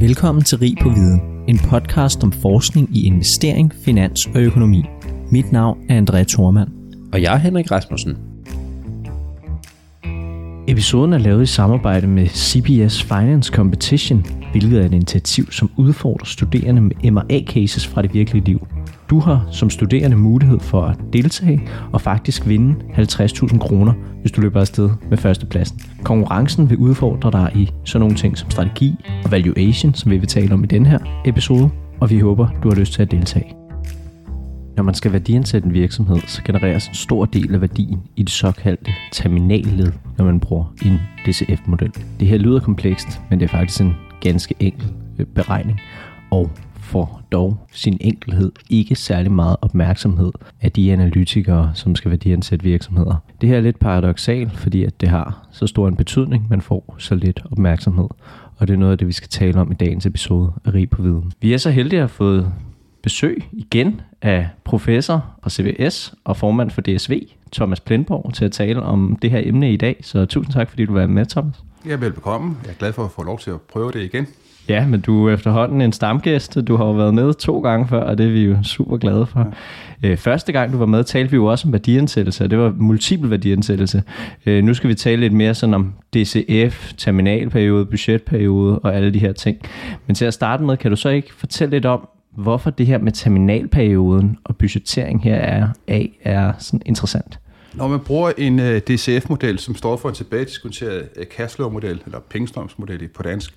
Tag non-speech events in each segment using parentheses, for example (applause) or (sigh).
Velkommen til Rig på Viden, en podcast om forskning i investering, finans og økonomi. Mit navn er André Thormand. Og jeg er Henrik Rasmussen. Episoden er lavet i samarbejde med CBS Finance Competition, hvilket er et initiativ, som udfordrer studerende med MRA-cases fra det virkelige liv. Du har som studerende mulighed for at deltage og faktisk vinde 50.000 kroner, hvis du løber afsted med førstepladsen. Konkurrencen vil udfordre dig i sådan nogle ting som strategi og valuation, som vi vil tale om i den her episode, og vi håber, du har lyst til at deltage. Når man skal værdiansætte en virksomhed, så genereres en stor del af værdien i det såkaldte terminalled, når man bruger en DCF-model. Det her lyder komplekst, men det er faktisk en ganske enkel øh, beregning, og får dog sin enkelhed ikke særlig meget opmærksomhed af de analytikere, som skal værdiansætte virksomheder. Det her er lidt paradoxalt, fordi at det har så stor en betydning, man får så lidt opmærksomhed. Og det er noget af det, vi skal tale om i dagens episode af Rig på Viden. Vi er så heldige at have fået besøg igen af professor og CBS og formand for DSV, Thomas Plenborg, til at tale om det her emne i dag. Så tusind tak, fordi du var med, Thomas. Ja, velbekomme. Jeg er glad for at få lov til at prøve det igen. Ja, men du er efterhånden en stamgæst. Du har jo været med to gange før, og det er vi jo super glade for. Ja. Øh, første gang du var med, talte vi jo også om værdiansættelse, og det var multiple værdiansættelse. Øh, nu skal vi tale lidt mere sådan om DCF, terminalperiode, budgetperiode og alle de her ting. Men til at starte med, kan du så ikke fortælle lidt om, hvorfor det her med terminalperioden og budgettering her er, af er sådan interessant? Når man bruger en øh, DCF-model, som står for en tilbagediskonteret uh, cashflow-model, eller pengestrømsmodel på dansk,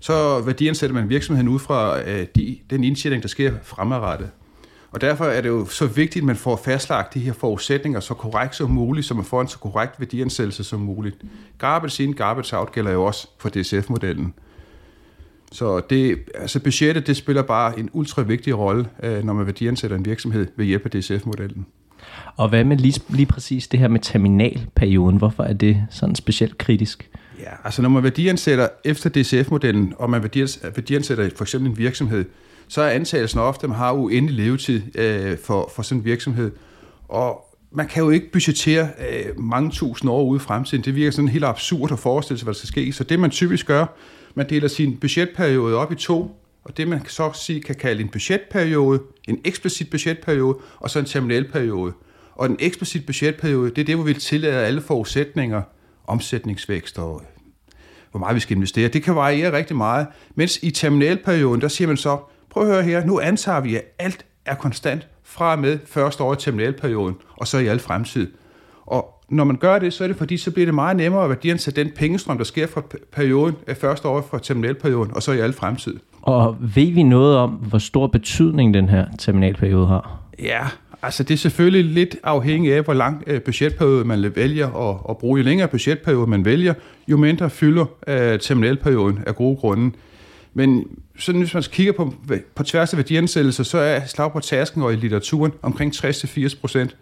så værdiansætter man virksomheden ud fra øh, de, den indtjening, der sker fremadrettet. Og derfor er det jo så vigtigt, at man får fastlagt de her forudsætninger så korrekt som muligt, så man får en så korrekt værdiansættelse som muligt. Garbage in, garbage out gælder jo også for DSF-modellen. Så det, altså budgettet det spiller bare en ultra vigtig rolle, øh, når man værdiansætter en virksomhed ved hjælp af DCF-modellen. Og hvad med lige, lige præcis det her med terminalperioden? Hvorfor er det sådan specielt kritisk? Ja, altså når man værdiansætter efter DCF-modellen, og man værdiansætter for eksempel en virksomhed, så er antagelsen ofte, at man har uendelig levetid øh, for, for sådan en virksomhed. Og man kan jo ikke budgettere øh, mange tusind år ude i fremtiden. Det virker sådan helt absurd at forestille sig, hvad der skal ske. Så det man typisk gør, man deler sin budgetperiode op i to, og det man så sige kan kalde en budgetperiode, en eksplicit budgetperiode, og så en terminalperiode. Og den eksplicit budgetperiode, det er det, hvor vi tillader alle forudsætninger, omsætningsvækst og hvor meget vi skal investere. Det kan variere rigtig meget. Mens i terminalperioden, der siger man så, prøv at høre her, nu antager vi, at alt er konstant fra med første år i terminalperioden, og så i al fremtid. Og når man gør det, så er det fordi, så bliver det meget nemmere at værdiansætte den pengestrøm, der sker fra perioden første år fra terminalperioden, og så i al fremtid. Og ved vi noget om, hvor stor betydning den her terminalperiode har? Ja, altså det er selvfølgelig lidt afhængigt af, hvor lang øh, budgetperiode man vælger at, at bruge. Jo længere budgetperiode man vælger, jo mindre fylder uh, terminalperioden af gode grunde. Men sådan, hvis man kigger på, på tværs af værdiansættelser, så er slag på tasken og i litteraturen omkring 60-80 procent.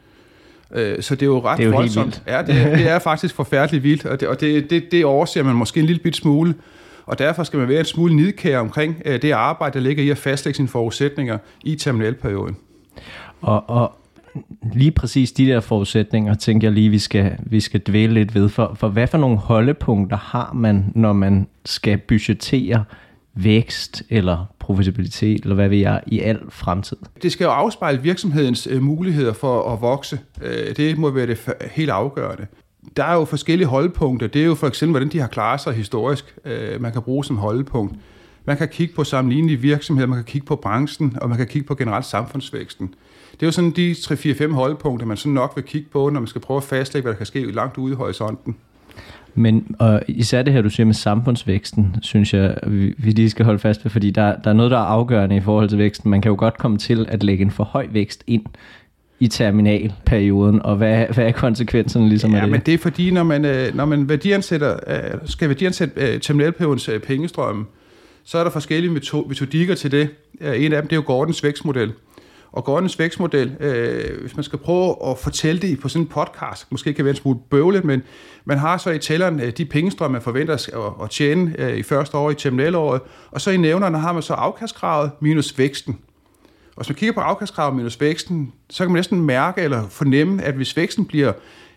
Øh, så det er jo ret det er jo voldsomt. Ja, det, det er faktisk forfærdeligt vildt, og det, og det, det, det overser man måske en lille bit smule. Og derfor skal man være en smule nidkær omkring øh, det arbejde, der ligger i at fastlægge sine forudsætninger i terminalperioden. Og, og lige præcis de der forudsætninger, tænker jeg lige, vi skal, vi skal dvæle lidt ved. For, for hvad for nogle holdepunkter har man, når man skal budgettere vækst eller profitabilitet, eller hvad vi er i al fremtid? Det skal jo afspejle virksomhedens øh, muligheder for at vokse. Øh, det må være det helt afgørende. Der er jo forskellige holdepunkter. Det er jo for eksempel, hvordan de har klaret sig historisk. Øh, man kan bruge som holdepunkt. Man kan kigge på sammenlignelige virksomheder, man kan kigge på branchen, og man kan kigge på generelt samfundsvæksten. Det er jo sådan de 3-4-5 holdepunkter, man så nok vil kigge på, når man skal prøve at fastlægge, hvad der kan ske langt ude i horisonten. Men og især det her, du siger med samfundsvæksten, synes jeg, vi, vi lige skal holde fast ved, fordi der, der er noget, der er afgørende i forhold til væksten. Man kan jo godt komme til at lægge en for høj vækst ind i terminalperioden, og hvad, hvad er konsekvenserne ligesom ja, af det? men det er fordi, når man, øh, når man værdiansætter, øh, skal værdiansætte øh, terminalperiodens pengestrømme, så er der forskellige metodikker til det. En af dem, det er jo Gordons vækstmodel. Og Gordons vækstmodel, øh, hvis man skal prøve at fortælle det på sådan en podcast, måske kan være en smule bøvlet, men man har så i tælleren øh, de pengestrømme, man forventer at, at tjene øh, i første år i terminalåret, og så i nævnerne har man så afkastkravet minus væksten. Og hvis man kigger på afkastkravet minus væksten, så kan man næsten mærke eller fornemme, at hvis væksten bliver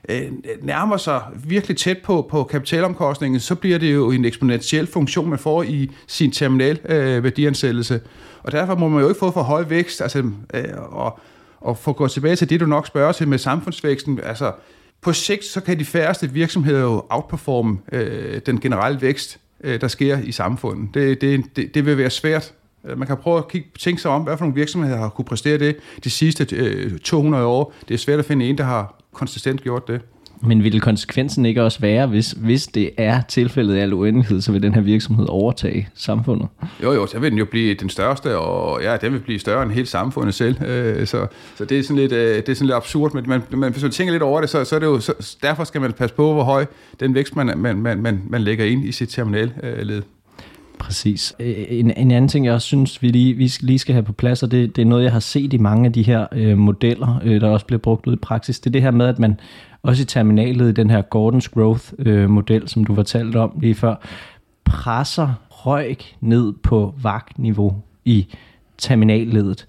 øh, nærmer sig virkelig tæt på, på kapitalomkostningen, så bliver det jo en eksponentiel funktion, man får i sin terminal øh, værdiansættelse. Og derfor må man jo ikke få for høj vækst, altså, øh, og, og få gå tilbage til det, du nok spørger til med samfundsvæksten, altså på sigt, så kan de færreste virksomheder jo outperforme øh, den generelle vækst, øh, der sker i samfundet. Det, det, det, det vil være svært. Man kan prøve at kigge, tænke sig om, hvad for nogle virksomheder har kunne præstere det de sidste øh, 200 år. Det er svært at finde en, der har konsistent gjort det. Men vil konsekvensen ikke også være, hvis, hvis det er tilfældet af al uendelighed, så vil den her virksomhed overtage samfundet? Jo, jo, så vil den jo blive den største, og ja, den vil blive større end hele samfundet selv. Øh, så, så det, er sådan lidt, øh, det er sådan lidt absurd, men man, man, hvis man tænker lidt over det, så, så er det jo, så, derfor skal man passe på, hvor høj den vækst, man, man, man, man, man lægger ind i sit terminalled. Præcis. Øh, en, en anden ting, jeg også synes, vi lige, vi lige skal have på plads, og det, det er noget, jeg har set i mange af de her øh, modeller, øh, der også bliver brugt ud i praksis, det er det her med, at man også i terminalet i den her Gordons Growth-model, øh, som du fortalte om lige før, presser røg ned på vagtniveau i terminalledet.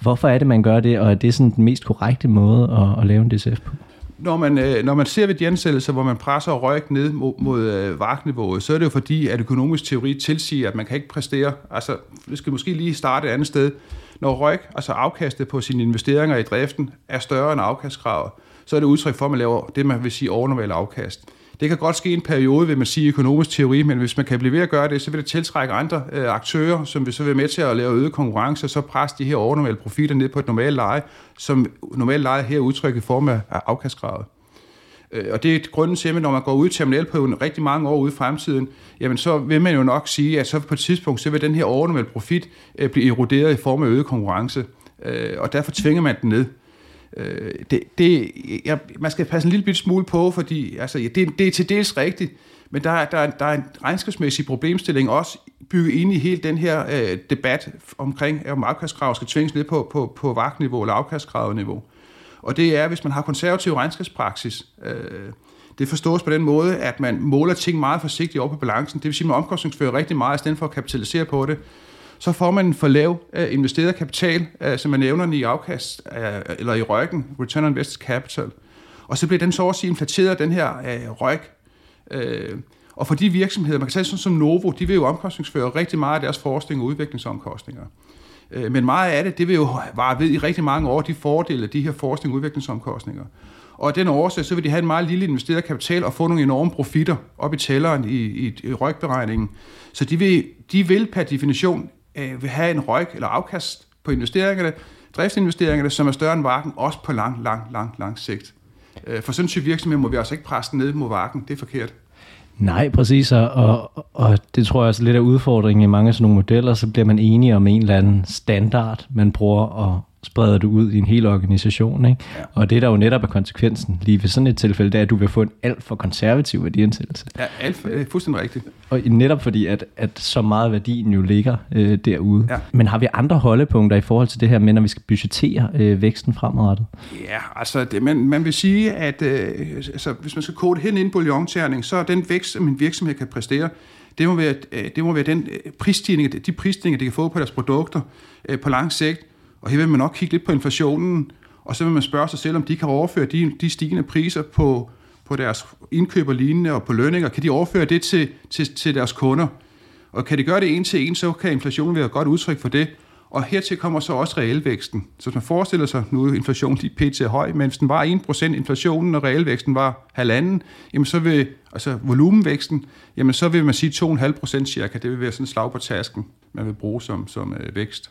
Hvorfor er det, man gør det, og er det sådan den mest korrekte måde at, at lave en DCF på? Når man, øh, når man ser ved de ansættelser, hvor man presser røg ned mod, mod øh, vagtniveauet, så er det jo fordi, at økonomisk teori tilsiger, at man kan ikke præstere. Altså, vi skal måske lige starte et andet sted. Når røg, altså afkastet på sine investeringer i driften, er større end afkastkravet, så er det udtryk for, at man laver det, man vil sige overnormal afkast. Det kan godt ske en periode, vil man sige økonomisk teori, men hvis man kan blive ved at gøre det, så vil det tiltrække andre øh, aktører, som vil så være med til at lave øget konkurrence, og så presse de her overnormale profiter ned på et normalt leje, som normalt leje her udtrykker i form af afkastkravet. Øh, og det er grunden til, at når man går ud i terminalperioden rigtig mange år ude i fremtiden, jamen så vil man jo nok sige, at så på et tidspunkt, så vil den her overnormale profit øh, blive eroderet i form af øget konkurrence. Øh, og derfor tvinger man den ned. Øh, det, det, jeg, man skal passe en lille bit smule på, fordi altså, det, det er til dels rigtigt, men der, der, der er en regnskabsmæssig problemstilling også bygget ind i hele den her øh, debat omkring, om afkastkrav skal tvinges ned på, på, på vagtniveau eller afkastkravniveau. Og det er, hvis man har konservativ regnskabspraksis, øh, det forstås på den måde, at man måler ting meget forsigtigt over på balancen. Det vil sige, at man omkostningsfører rigtig meget, i stedet for at kapitalisere på det så får man en for lav uh, investeret kapital, uh, som man nævner i afkast, uh, eller i røggen, return on invested capital. Og så bliver den så også inflateret, den her uh, røg. Uh, og for de virksomheder, man kan sige sådan som Novo, de vil jo omkostningsføre rigtig meget af deres forskning og udviklingsomkostninger. Uh, men meget af det, det vil jo vare ved i rigtig mange år, de fordele af de her forskning og udviklingsomkostninger. Og af den årsag, så vil de have en meget lille investeret kapital og få nogle enorme profitter op i tælleren i, i, i røgberegningen. Så de vil, de vil per definition øh, vil have en røg eller afkast på investeringerne, driftsinvesteringerne, som er større end varken, også på lang, lang, lang, lang sigt. Øh, for sådan en type virksomhed må vi altså ikke presse ned mod varken. Det er forkert. Nej, præcis, og, og det tror jeg også lidt af udfordringen i mange af sådan nogle modeller, så bliver man enige om en eller anden standard, man bruger og, spreder du ud i en hel organisation. Ikke? Ja. Og det der jo netop er konsekvensen lige ved sådan et tilfælde, det er, at du vil få en alt for konservativ værdiansættelse. Ja, alt for, er fuldstændig rigtigt. Og netop fordi, at, at så meget værdien jo ligger øh, derude. Ja. Men har vi andre holdepunkter i forhold til det her med, når vi skal budgettere øh, væksten fremadrettet? Ja, altså det, man, man vil sige, at øh, altså, hvis man skal kode hen ind på bouillonterning, så er den vækst, som en virksomhed kan præstere, det må være, øh, det må være den øh, prisstigning, de prisstigninger, de kan få på deres produkter øh, på lang sigt, og her vil man nok kigge lidt på inflationen, og så vil man spørge sig selv, om de kan overføre de, de stigende priser på, på deres indkøb og lignende og på lønninger. Kan de overføre det til, til, til deres kunder? Og kan de gøre det en til en, så kan inflationen være et godt udtryk for det. Og hertil kommer så også realvæksten. Så hvis man forestiller sig, nu er inflationen lige pt. høj, men hvis den var 1% inflationen, og realvæksten var halvanden, jamen så vil, altså volumenvæksten, jamen så vil man sige 2,5% cirka. Det vil være sådan et slag på tasken, man vil bruge som, som øh, vækst.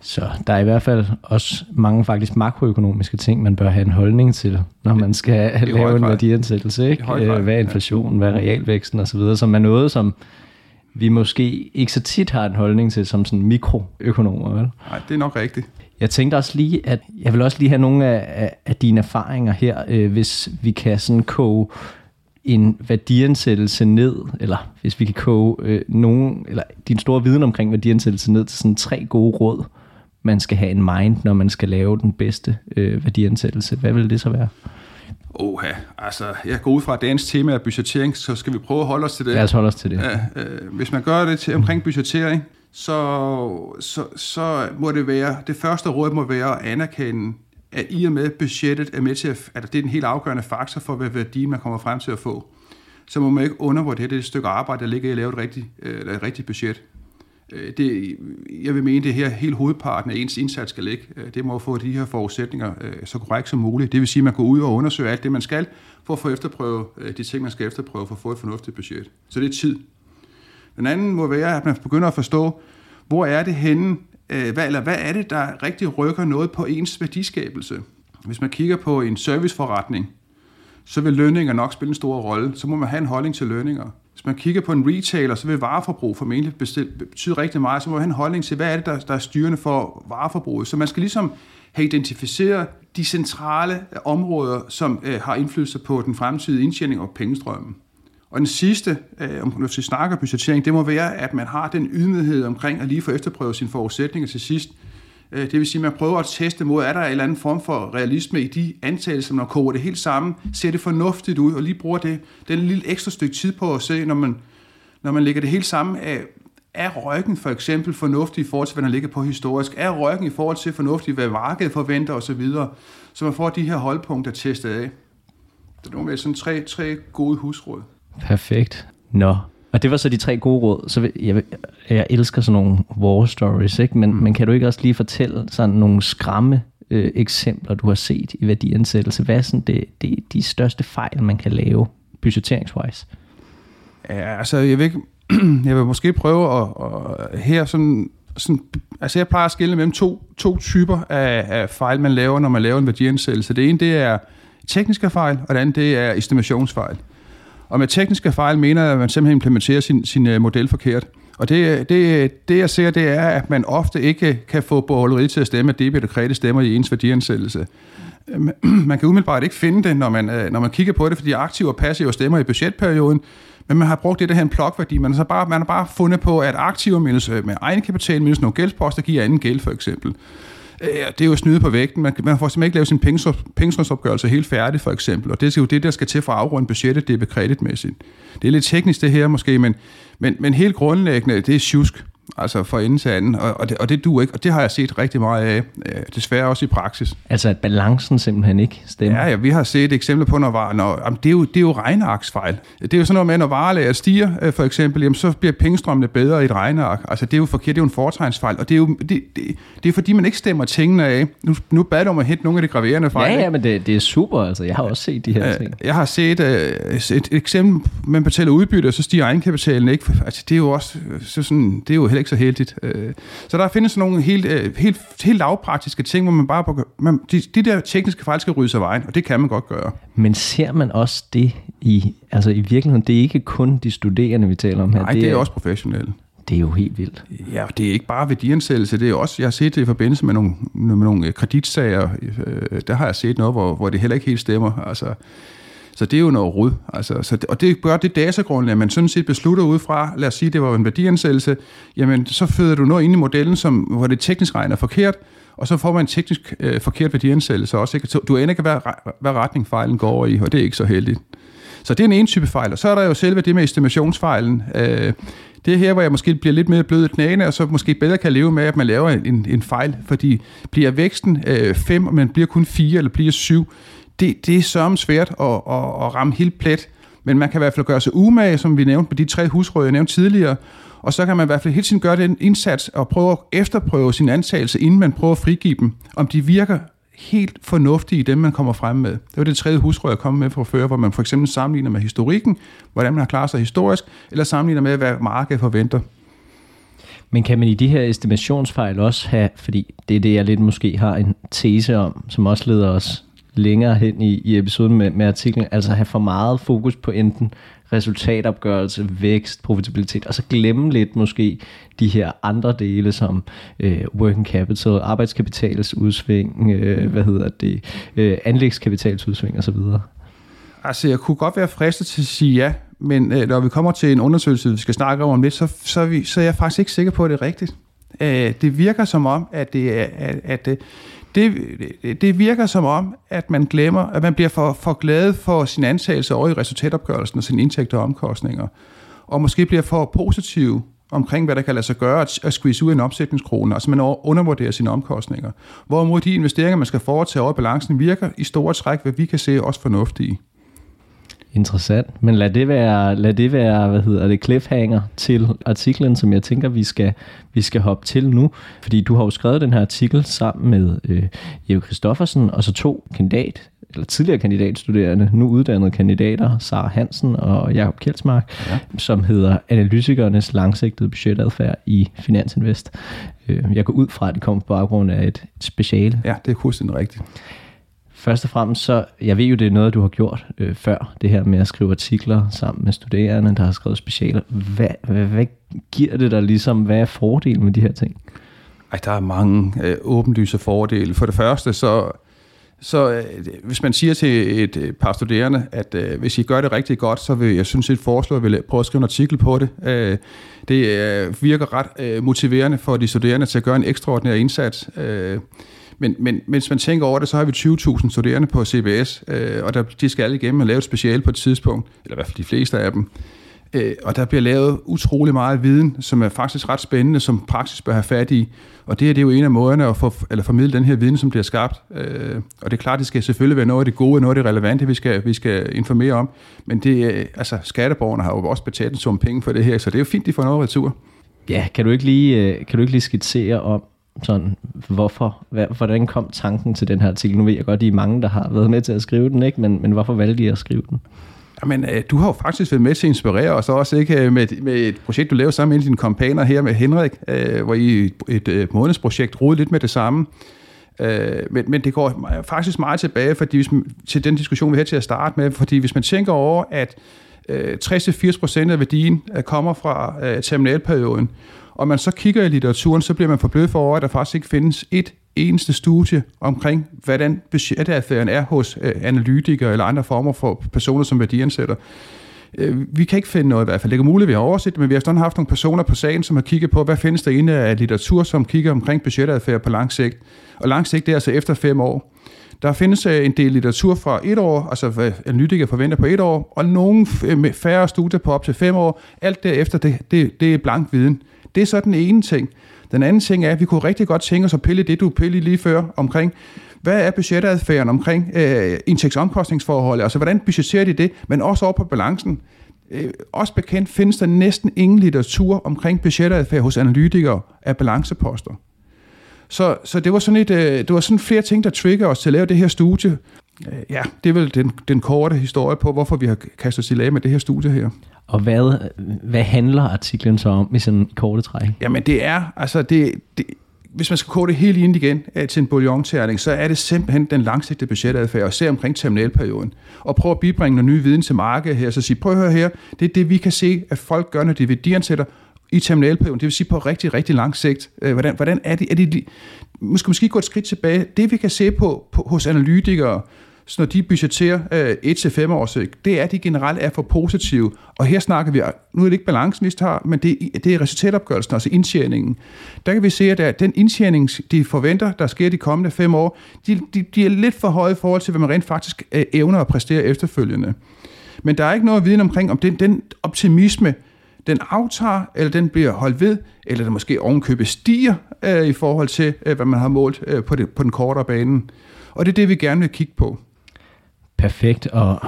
Så der er i hvert fald også mange faktisk makroøkonomiske ting, man bør have en holdning til, når man skal I lave en værdiansættelse. Ikke? Øh, hvad er inflationen, hvad er realvæksten osv., som er noget, som vi måske ikke så tit har en holdning til som sådan mikroøkonomer. Vel? Nej, det er nok rigtigt. Jeg tænkte også lige, at jeg vil også lige have nogle af, af, af dine erfaringer her, øh, hvis vi kan sådan koge en værdiansættelse ned, eller hvis vi kan koge øh, nogen, eller din store viden omkring værdiansættelse ned til sådan tre gode råd, man skal have en mind, når man skal lave den bedste øh, værdiansættelse. Hvad vil det så være? Oha, altså jeg går ud fra, at dagens tema er budgettering, så skal vi prøve at holde os til det. Lad os holde os til det. Ja, øh, hvis man gør det til omkring budgettering, så, så, så må det være, det første råd må være at anerkende at i og med budgettet er med til at, at det er en helt afgørende faktor for, hvad værdi man kommer frem til at få, så må man ikke undervurdere det, det et stykke arbejde, der ligger i at lave et rigtigt, øh, et rigtigt budget. Øh, det, jeg vil mene, det her helt hovedparten af ens indsats skal ligge. Øh, det må få de her forudsætninger øh, så korrekt som muligt. Det vil sige, at man går ud og undersøger alt det, man skal, for at få efterprøve de ting, man skal efterprøve, for at få et fornuftigt budget. Så det er tid. Den anden må være, at man begynder at forstå, hvor er det henne, hvad, eller hvad er det, der rigtig rykker noget på ens værdiskabelse. Hvis man kigger på en serviceforretning, så vil lønninger nok spille en stor rolle. Så må man have en holdning til lønninger. Hvis man kigger på en retailer, så vil vareforbrug formentlig betyde rigtig meget. Så må man have en holdning til, hvad er det, der, der er styrende for vareforbruget. Så man skal ligesom have identificeret de centrale øh, områder, som øh, har indflydelse på den fremtidige indtjening og pengestrømmen. Og den sidste, øh, om vi snakker budgettering, det må være, at man har den ydmyghed omkring at lige få efterprøve sine forudsætninger til sidst. Øh, det vil sige, at man prøver at teste mod, er der en eller anden form for realisme i de antagelser, når man koger det helt sammen, ser det fornuftigt ud, og lige bruger det, den lille ekstra stykke tid på at se, når man, når man lægger det helt sammen, er, er røggen for eksempel fornuftig i forhold til, hvad der ligger på historisk? Er røggen i forhold til fornuftig, hvad markedet forventer osv.? Så man får de her holdpunkter testet af. Det er nogle sådan tre, tre gode husråd. Perfekt. Nå, og det var så de tre gode råd. Så jeg, jeg elsker sådan nogle war stories, ikke? Men, mm. men kan du ikke også lige fortælle sådan nogle skræmme øh, eksempler, du har set i værdiansættelse? Hvad er sådan det, det, de største fejl, man kan lave budgetteringswise? Ja, altså jeg vil, ikke, (clears throat) jeg vil måske prøve at, at her sådan, sådan, altså jeg plejer at skille mellem to, to typer af, af fejl, man laver, når man laver en værdiansættelse. Det ene, det er tekniske fejl, og det andet, det er estimationsfejl. Og med tekniske fejl mener jeg, at man simpelthen implementerer sin, sin øh, model forkert. Og det, det, det, jeg ser, det er, at man ofte ikke kan få borgerleri til at stemme, at debit og kredit stemmer i ens værdiansættelse. Øhm, (clears throat) man kan umiddelbart ikke finde det, når man, øh, når man kigger på det, fordi aktive og passive stemmer i budgetperioden, men man har brugt det, der her en plokværdi. Man har, bare, man har bare fundet på, at aktive minus øh, med egenkapital minus nogle gældsposter giver anden gæld, for eksempel. Øh, det er jo snyde på vægten. Man, man får simpelthen ikke lavet sin pengestrømsopgørelse helt færdig, for eksempel. Og det er jo det, der skal til for at afrunde budgettet, det er bekreditmæssigt. Det er lidt teknisk det her måske, men, men, men helt grundlæggende, det er tjusk altså fra ende til anden, og, og, det, og det duer ikke, og det har jeg set rigtig meget af, øh, desværre også i praksis. Altså at balancen simpelthen ikke stemmer? Ja, ja vi har set eksempler på, når, var, når jamen, det, er jo, det er jo regnearksfejl. Det er jo sådan noget med, når varelager stiger, øh, for eksempel, jamen, så bliver pengestrømmene bedre i et regneark. Altså det er jo forkert, det er jo en foretegnsfejl, og det er jo det, det, det er fordi, man ikke stemmer tingene af. Nu, nu bad du om at hente nogle af de graverende fejl. Ja, ja, men det, det er super, altså jeg har også set de her ting. Jeg har set uh, et, et eksempel, man betaler udbytte, og så stiger egenkapitalen ikke. Altså det er jo også så sådan, det er jo heller ikke så heldigt. Øh, så der findes nogle helt, øh, helt, helt lavpraktiske ting, hvor man bare... Man, de, de der tekniske fejl skal ryddes af vejen, og det kan man godt gøre. Men ser man også det i... Altså i virkeligheden, det er ikke kun de studerende, vi taler om her. Nej, det, det er, er også professionelle. Det er jo helt vildt. Ja, det er ikke bare værdiansættelse, det er også, jeg har set det i forbindelse med nogle, med nogle kreditsager, der har jeg set noget, hvor, hvor det heller ikke helt stemmer. Altså, så det er jo noget rod. Altså, så, og det gør det datagrundlag, man sådan set beslutter ud fra, lad os sige, det var en værdiansættelse, jamen så føder du noget ind i modellen, som, hvor det teknisk regner forkert, og så får man en teknisk øh, forkert værdiansættelse også. Ikke? Du aner ikke, hvad, hvad retning fejlen går i, og det er ikke så heldigt. Så det er en ene type fejl, og så er der jo selve det med estimationsfejlen. Øh, det er her, hvor jeg måske bliver lidt mere blød i knæene, og så måske bedre kan leve med, at man laver en, en fejl, fordi bliver væksten 5, øh, og man bliver kun 4 eller bliver 7, det, det er sørme svært at, at, at ramme helt plet, men man kan i hvert fald gøre sig umage, som vi nævnte på de tre husråd, jeg nævnte tidligere, og så kan man i hvert fald hele tiden gøre den indsats og prøve at efterprøve sin antagelse, inden man prøver at frigive dem, om de virker helt fornuftige i dem, man kommer frem med. Det var det tredje husråd, jeg kom med fra før, hvor man for eksempel sammenligner med historikken, hvordan man har klaret sig historisk, eller sammenligner med, hvad markedet forventer. Men kan man i de her estimationsfejl også have, fordi det er det, jeg lidt måske har en tese om, som også leder os længere hen i, i episoden med, med artiklen, altså have for meget fokus på enten resultatopgørelse, vækst, profitabilitet, og så glemme lidt måske de her andre dele som øh, working capital, arbejdskapitalets udsving, øh, hvad hedder det, øh, anlægskapitalets udsving osv. Altså, jeg kunne godt være fristet til at sige ja, men øh, når vi kommer til en undersøgelse, vi skal snakke om lidt, så, så, er, vi, så er jeg faktisk ikke sikker på, at det er rigtigt. Øh, det virker som om, at det er, at, at øh, det, det virker som om, at man glemmer, at man bliver for, for glad for sin antagelse over i resultatopgørelsen og sine indtægter og omkostninger, og måske bliver for positiv omkring, hvad der kan lade sig gøre at, at squeeze ud en omsætningskrone. Altså man undervurderer sine omkostninger. Hvorimod de investeringer, man skal foretage over balancen, virker i store træk, hvad vi kan se også fornuftige. Interessant. Men lad det være, lad det være hvad hedder det, cliffhanger til artiklen, som jeg tænker, vi skal, vi skal hoppe til nu. Fordi du har jo skrevet den her artikel sammen med øh, Jeppe Christoffersen, og så to kandidat, eller tidligere kandidatstuderende, nu uddannede kandidater, Sara Hansen og Jakob Kjeldsmark, ja. som hedder Analytikernes langsigtede budgetadfærd i Finansinvest. Øh, jeg går ud fra, at det kommer på baggrund af et speciale. Ja, det er fuldstændig rigtigt. Først og fremmest så, jeg ved jo, det er noget, du har gjort øh, før, det her med at skrive artikler sammen med studerende, der har skrevet specialer. Hvad, hvad, hvad giver det dig ligesom? Hvad er fordelen med de her ting? Ej, der er mange øh, åbenlyse fordele. For det første, så, så øh, hvis man siger til et øh, par studerende, at øh, hvis I gør det rigtig godt, så vil jeg synes set foreslå, at vi øh, prøve at skrive en artikel på det. Øh, det øh, virker ret øh, motiverende for de studerende til at gøre en ekstraordinær indsats. Øh, men, men hvis man tænker over det, så har vi 20.000 studerende på CBS, øh, og der, de skal alle igennem og lave et speciale på et tidspunkt, eller i hvert fald de fleste af dem. Øh, og der bliver lavet utrolig meget viden, som er faktisk ret spændende, som praksis bør have fat i. Og det her det er jo en af måderne at få, eller formidle den her viden, som bliver skabt. Øh, og det er klart, det skal selvfølgelig være noget af det gode, noget af det relevante, vi skal, vi skal informere om. Men det, øh, altså, skatteborgerne har jo også betalt en sum penge for det her, så det er jo fint, de får noget retur. Ja, kan du ikke lige, øh, kan du ikke lige skitsere om, sådan, hvorfor, hvordan kom tanken til den her artikel? Nu ved jeg godt, at I er mange, der har været med til at skrive den, ikke? Men, men hvorfor valgte I at skrive den? Jamen, øh, du har jo faktisk været med til at inspirere os også ikke øh, med, med et projekt, du lavede sammen med dine kompaner her med Henrik, øh, hvor I et, et, et månedsprojekt rodede lidt med det samme. Øh, men, men det går faktisk meget tilbage fordi hvis man, til den diskussion, vi havde til at starte med, fordi hvis man tænker over, at 60-80% af værdien kommer fra terminalperioden, og man så kigger i litteraturen, så bliver man forbløffet for over, at der faktisk ikke findes et eneste studie omkring, hvordan budgetadfærden er hos øh, analytikere eller andre former for personer, som værdiansætter. Øh, vi kan ikke finde noget i hvert fald. Det er muligt, at vi har overset det, men vi har sådan haft nogle personer på sagen, som har kigget på, hvad findes der inde af litteratur, som kigger omkring budgetadfærd på lang sigt. Og lang sigt, det er altså efter fem år. Der findes øh, en del litteratur fra et år, altså hvad analytikere forventer på et år, og nogle færre studier på op til fem år. Alt derefter, det, det, det er blank viden. Det er så den ene ting. Den anden ting er, at vi kunne rigtig godt tænke os at pille det, du pille lige før, omkring, hvad er budgetadfærden omkring øh, indtægtsomkostningsforholdet, altså hvordan budgeterer de det, men også over på balancen. Øh, også bekendt findes der næsten ingen litteratur omkring budgetadfærd hos analytikere af balanceposter. Så, så det var sådan et, øh, det var sådan flere ting, der trigger os til at lave det her studie. Øh, ja, det er vel den, den korte historie på, hvorfor vi har kastet os i lag med det her studie her. Og hvad, hvad handler artiklen så om i sådan en korte træk? Jamen det er, altså det, det hvis man skal kode det helt ind igen uh, til en bouillon så er det simpelthen den langsigtede budgetadfærd, og se omkring terminalperioden. Og prøve at bibringe noget ny viden til markedet her, så sige, prøv at høre her, det er det, vi kan se, at folk gør, når de værdiansætter i terminalperioden, det vil sige på rigtig, rigtig lang sigt. Uh, hvordan, hvordan er det? Er det måske måske gå et skridt tilbage. Det vi kan se på, på hos analytikere, så når de budgeterer øh, 1-5 års, sigt, det er, at de generelt er for positive. Og her snakker vi, nu er det ikke balancen, vi har, men det, det er resultatopgørelsen, altså indtjeningen. Der kan vi se, at den indtjening, de forventer, der sker de kommende fem år, de, de, de er lidt for høje i forhold til, hvad man rent faktisk øh, evner at præstere efterfølgende. Men der er ikke noget viden omkring, om den, den optimisme, den aftager, eller den bliver holdt ved, eller den måske ovenkøbet stiger øh, i forhold til, øh, hvad man har målt øh, på, det, på den kortere bane. Og det er det, vi gerne vil kigge på. Perfekt, og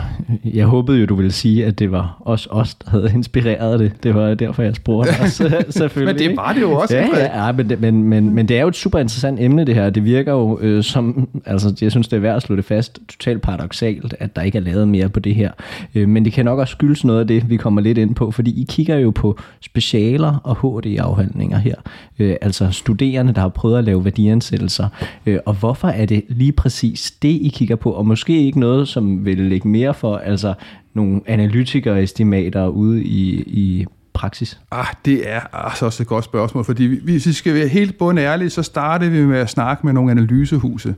jeg håbede jo, du ville sige, at det var os, os der havde inspireret det. Det var derfor, jeg spurgte også, (laughs) selvfølgelig. men det var det jo også. Ja, ja, ja men, men, men, men det er jo et super interessant emne, det her. Det virker jo øh, som, altså jeg synes, det er værd at slå det fast, totalt paradoxalt, at der ikke er lavet mere på det her. Øh, men det kan nok også skyldes noget af det, vi kommer lidt ind på, fordi I kigger jo på specialer og HD-afhandlinger her. Øh, altså studerende, der har prøvet at lave værdiansættelser. Øh, og hvorfor er det lige præcis det, I kigger på, og måske ikke noget, som som vil lægge mere for, altså nogle analytikere-estimater ude i, i praksis? Ah, det er altså også et godt spørgsmål, fordi hvis vi skal være helt bundærlige, så startede vi med at snakke med nogle analysehuse.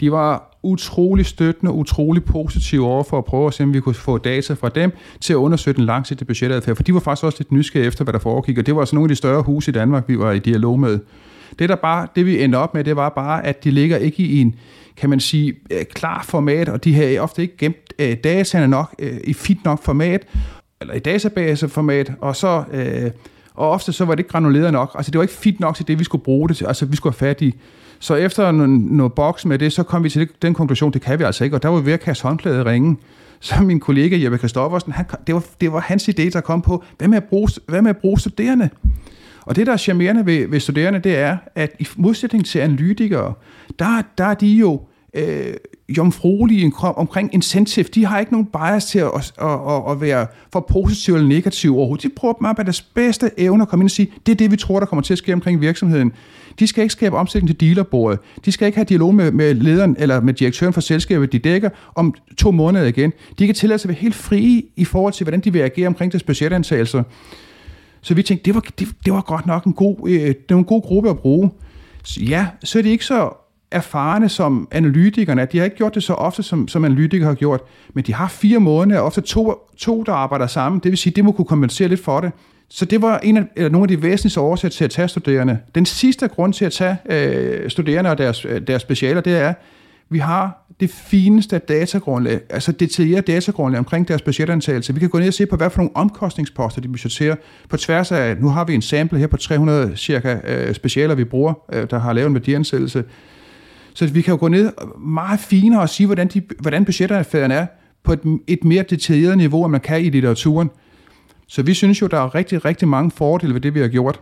De var utrolig støttende, utrolig positive over for at prøve at se, om vi kunne få data fra dem til at undersøge den langsigtede budgetadfærd, for de var faktisk også lidt nysgerrige efter, hvad der foregik, og det var altså nogle af de større huse i Danmark, vi var i dialog med. Det, der bare, det vi endte op med, det var bare, at de ligger ikke i en, kan man sige, øh, klar format, og de har ofte ikke gemt øh, dataene nok øh, i fint nok format, eller i databaseformat, og så, øh, Og ofte så var det ikke granuleret nok. Altså det var ikke fint nok til det, vi skulle bruge det til. Altså vi skulle have fat i. Så efter noget, noget boks med det, så kom vi til den konklusion, det kan vi altså ikke. Og der var vi ved at kaste håndklædet i ringen. Så min kollega Jeppe Kristoffersen, han, det, var, det var hans idé, der kom på, hvad med at bruge, hvad med at bruge studerende? Og det, der er charmerende ved, ved studerende, det er, at i modsætning til analytikere, der, der er de jo øh, jomfruelige omkring incentive. De har ikke nogen bias til at, at, at, at være for positiv eller negativ overhovedet. De prøver bare på deres bedste evne at komme ind og sige, det er det, vi tror, der kommer til at ske omkring virksomheden. De skal ikke skabe omsætning til dealerbordet. De skal ikke have dialog med, med lederen eller med direktøren for selskabet, de dækker om to måneder igen. De kan tillade sig at være helt frie i forhold til, hvordan de vil agere omkring deres budgetantagelser. Så vi tænkte, det var, det, det var godt nok en god, øh, det var en god gruppe at bruge. Så ja, så er de ikke så erfarne som analytikerne. De har ikke gjort det så ofte, som, som analytikere har gjort, men de har fire måneder, ofte to, to, der arbejder sammen. Det vil sige, det må kunne kompensere lidt for det. Så det var en af, eller nogle af de væsentligste årsager til at tage studerende. Den sidste grund til at tage øh, studerende og deres, øh, deres specialer, det er, vi har det fineste datagrundlag, altså detaljeret datagrundlag omkring deres budgetantagelse. Vi kan gå ned og se på, hvad for nogle omkostningsposter de budgeterer på tværs af, nu har vi en sample her på 300 cirka øh, specialer, vi bruger, øh, der har lavet en værdiansættelse. Så vi kan jo gå ned meget finere og sige, hvordan, de, hvordan budgetadfærden er på et, et mere detaljeret niveau, end man kan i litteraturen. Så vi synes jo, der er rigtig, rigtig mange fordele ved det, vi har gjort.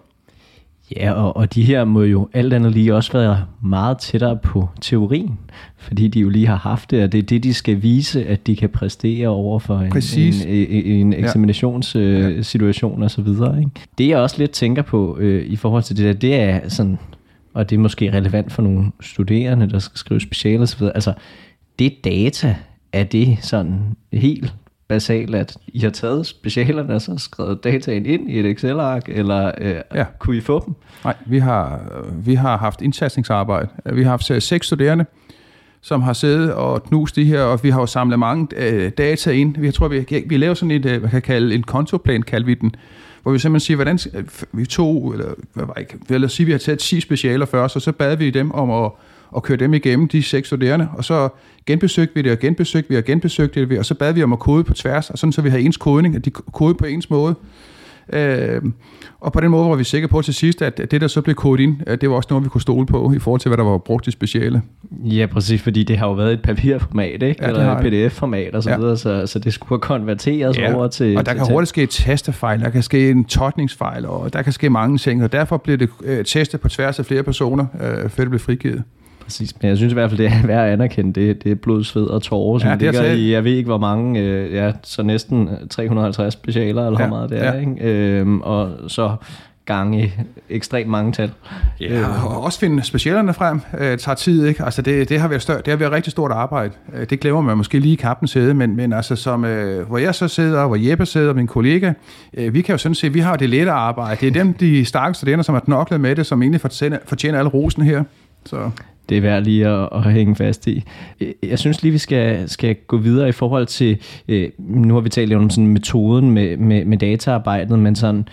Ja, og, og de her må jo alt andet lige også være meget tættere på teorien, fordi de jo lige har haft det, og det er det, de skal vise, at de kan præstere over for en, en, en, en eksaminationssituation ja. og så videre. Ikke? Det jeg også lidt tænker på øh, i forhold til det der, det er sådan, og det er måske relevant for nogle studerende, der skal skrive speciale videre, altså det data, er det sådan helt basalt, at I har taget specialerne og så skrevet dataen ind i et Excel-ark, eller øh, ja. kunne I få dem? Nej, vi har, vi har haft indsatsningsarbejde. Vi har haft seks studerende, som har siddet og knust de her, og vi har jo samlet mange øh, data ind. Vi tror, vi, vi laver sådan et, øh, hvad kan kalde en kontoplan, kalder vi den, hvor vi simpelthen siger, hvordan vi tog, eller hvad var ikke, lad os sige, vi har taget 10 specialer først, og så bad vi dem om at og køre dem igennem, de seks studerende, og så genbesøgte vi det, og genbesøgte vi, og genbesøgte det, og så bad vi om at kode på tværs, og sådan så vi havde ens kodning, at de kode på ens måde. Øh, og på den måde var vi sikre på til sidst, at det, der så blev kodet ind, at det var også noget, vi kunne stole på i forhold til, hvad der var brugt i speciale. Ja, præcis, fordi det har jo været et papirformat, ikke? Ja, eller et pdf-format og så ja. videre, så, så det skulle konverteres ja. over til... og der til, kan hurtigt ske et testefejl, der kan ske en totningsfejl, og der kan ske mange ting, og derfor blev det øh, testet på tværs af flere personer, øh, før det blev frigivet. Præcis, men jeg synes i hvert fald, det er (laughs) værd at anerkende, det, det er blod, sved og tårer, som ja, ligger i, jeg ved ikke hvor mange, øh, ja, så næsten 350 specialer, eller ja, hvor meget det er, ja. ikke? Øhm, og så gange ekstremt mange tal. Ja, øh, og også finde specialerne frem øh, tager tid, ikke? Altså det, det, har været større, det har været rigtig stort arbejde. Øh, det glemmer man måske lige i kappen sæde, men, men altså som, øh, hvor jeg så sidder, hvor Jeppe sidder, min kollega, øh, vi kan jo sådan se, vi har det lette arbejde. Det er dem, de stærkeste studerende, som har knoklet med det, som egentlig fortjener, fortjener alle rosen her. Så det er værd lige at, at hænge fast i. Jeg synes lige, vi skal, skal gå videre i forhold til, øh, nu har vi talt om sådan metoden med, med, med dataarbejdet, men sådan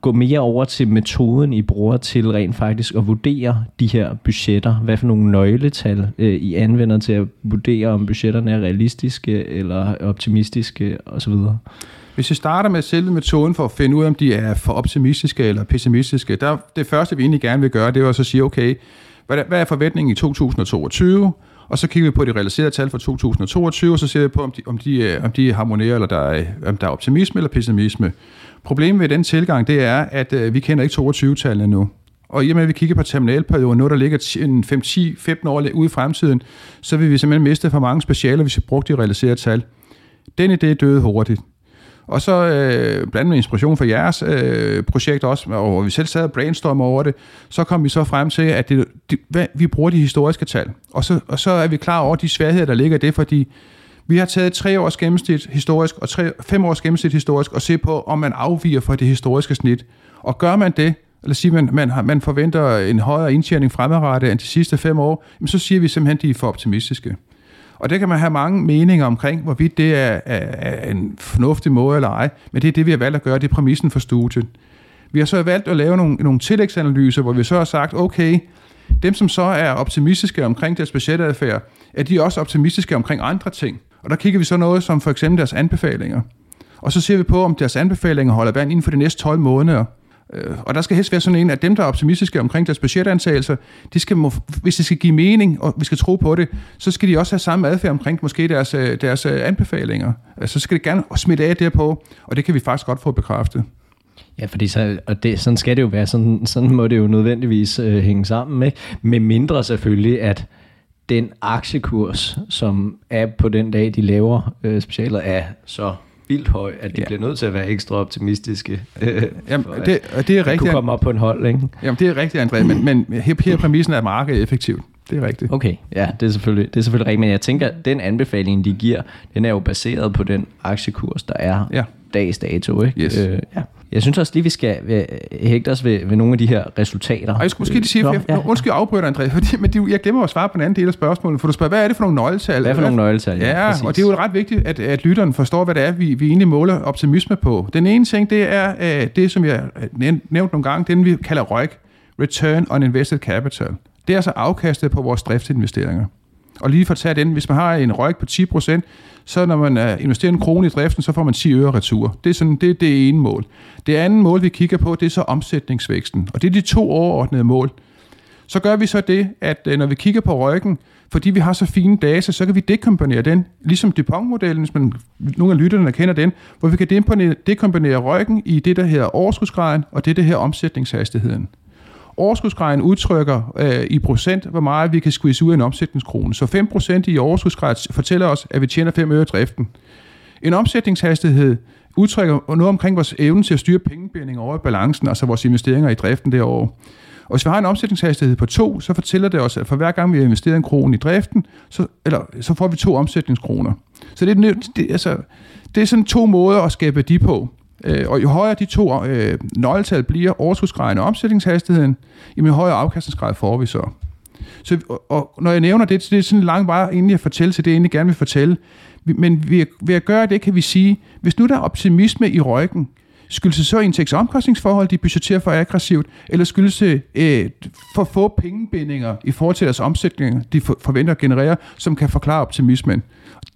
gå mere over til metoden, I bruger til rent faktisk at vurdere de her budgetter. Hvad for nogle nøgletal øh, I anvender til at vurdere, om budgetterne er realistiske eller optimistiske osv.? Hvis vi starter med selve metoden for at finde ud af, om de er for optimistiske eller pessimistiske, der, det første, vi egentlig gerne vil gøre, det er at sige, okay, hvad, hvad er forventningen i 2022? Og så kigger vi på de realiserede tal for 2022, og så ser vi på, om de, om de, øh, om de harmonerer, eller der er, om der er optimisme eller pessimisme. Problemet ved den tilgang, det er, at øh, vi kender ikke 22-tallene nu. Og i og med, at vi kigger på terminalperioden, nu der ligger 5-10-15 år ude i fremtiden, så vil vi simpelthen miste for mange specialer, hvis vi brugte de realiserede tal. Den idé døde hurtigt. Og så øh, blandt med inspiration for jeres øh, projekt også, og vi selv sad og brainstormede over det, så kom vi så frem til, at det, det, hvad, vi bruger de historiske tal. Og så, og så er vi klar over de sværheder, der ligger i det, fordi vi har taget tre års gennemsnit historisk og tre, fem års gennemsnit historisk og se på, om man afviger fra det historiske snit. Og gør man det, eller sige, man, man, har, man forventer en højere indtjening fremadrettet end de sidste fem år, så siger vi simpelthen, at de er for optimistiske. Og det kan man have mange meninger omkring, hvorvidt det er, er, er en fornuftig måde eller ej, men det er det, vi har valgt at gøre, det er præmissen for studiet. Vi har så valgt at lave nogle, nogle tillægsanalyser, hvor vi så har sagt, okay, dem som så er optimistiske omkring deres budgetadfærd, er de også optimistiske omkring andre ting. Og der kigger vi så noget som for eksempel deres anbefalinger. Og så ser vi på, om deres anbefalinger holder vand inden for de næste 12 måneder. Øh, og der skal helst være sådan en, at dem, der er optimistiske omkring deres budgetantagelser, de skal, hvis det skal give mening, og vi skal tro på det, så skal de også have samme adfærd omkring måske deres, øh, deres øh, anbefalinger. Altså, så skal det gerne smitte af derpå, og det kan vi faktisk godt få bekræftet. Ja, fordi så, og det, sådan skal det jo være. Sådan, sådan må det jo nødvendigvis øh, hænge sammen med. Med mindre selvfølgelig, at den aktiekurs, som er på den dag, de laver øh, specialer, er så vildt høj, at de ja. bliver nødt til at være ekstra optimistiske. Øh, Jamen, det, det er rigtigt. kunne komme op på en hold, ikke? Jamen, det er rigtigt, André, men, men her, her præmissen er, markedet er effektivt. Det er rigtigt. Okay, ja, det er selvfølgelig, det er selvfølgelig rigtigt, men jeg tænker, at den anbefaling, de giver, den er jo baseret på den aktiekurs, der er ja. dags dato, ikke? Yes. Øh, ja. Jeg synes også lige, vi skal øh, hægte os ved, ved nogle af de her resultater. Og jeg skulle måske lige sige, Nå, jeg, ja. undskyld afbryder, André, (laughs) fordi, men det, jeg glemmer at svare på den anden del af spørgsmålet, for du spørger, hvad er det for nogle nøgletal? Hvad er for nogle nøgletal? Ja, ja og det er jo ret vigtigt, at, at lytteren forstår, hvad det er, vi, vi egentlig måler optimisme på. Den ene ting, det er uh, det, som jeg nævnte nogle gange, den vi kalder ROIC, Return on Invested Capital. Det er altså afkastet på vores driftsinvesteringer. Og lige for at tage den, hvis man har en røg på 10%, så når man øh, investerer en krone i driften, så får man 10 øre retur. Det er, sådan, det, er det ene mål. Det andet mål, vi kigger på, det er så omsætningsvæksten. Og det er de to overordnede mål. Så gør vi så det, at øh, når vi kigger på ROIC'en, fordi vi har så fine data, så kan vi dekomponere den, ligesom Dupont-modellen, hvis man, nogle af lytterne kender den, hvor vi kan dekomponere ROIC'en i det, der hedder overskudsgraden, og det, der hedder omsætningshastigheden. Overskudsgraden udtrykker øh, i procent, hvor meget vi kan squeeze ud af en omsætningskrone. Så 5% i overskudsgrad fortæller os, at vi tjener 5 øre driften. En omsætningshastighed udtrykker noget omkring vores evne til at styre pengebinding over i balancen, altså vores investeringer i driften derovre. Og hvis vi har en omsætningshastighed på 2, så fortæller det os, at for hver gang vi har investeret en krone i driften, så, eller, så får vi to omsætningskroner. Så det er, det, altså, det er sådan to måder at skabe værdi på. Øh, og jo højere de to øh, nøgletal bliver, overskudsgraden og omsætningshastigheden, jo højere afkastningsgrad får vi så. så og, og når jeg nævner det, så det er sådan en lang vej egentlig at fortælle til det, jeg egentlig gerne vil fortælle. Men ved, ved at gøre det, kan vi sige, hvis nu der er optimisme i røggen, skyldes det så indtægtsomkostningsforhold, de budgeterer for aggressivt, eller skyldes det øh, for få pengebindinger i forhold til deres omsætninger, de forventer at generere, som kan forklare optimismen.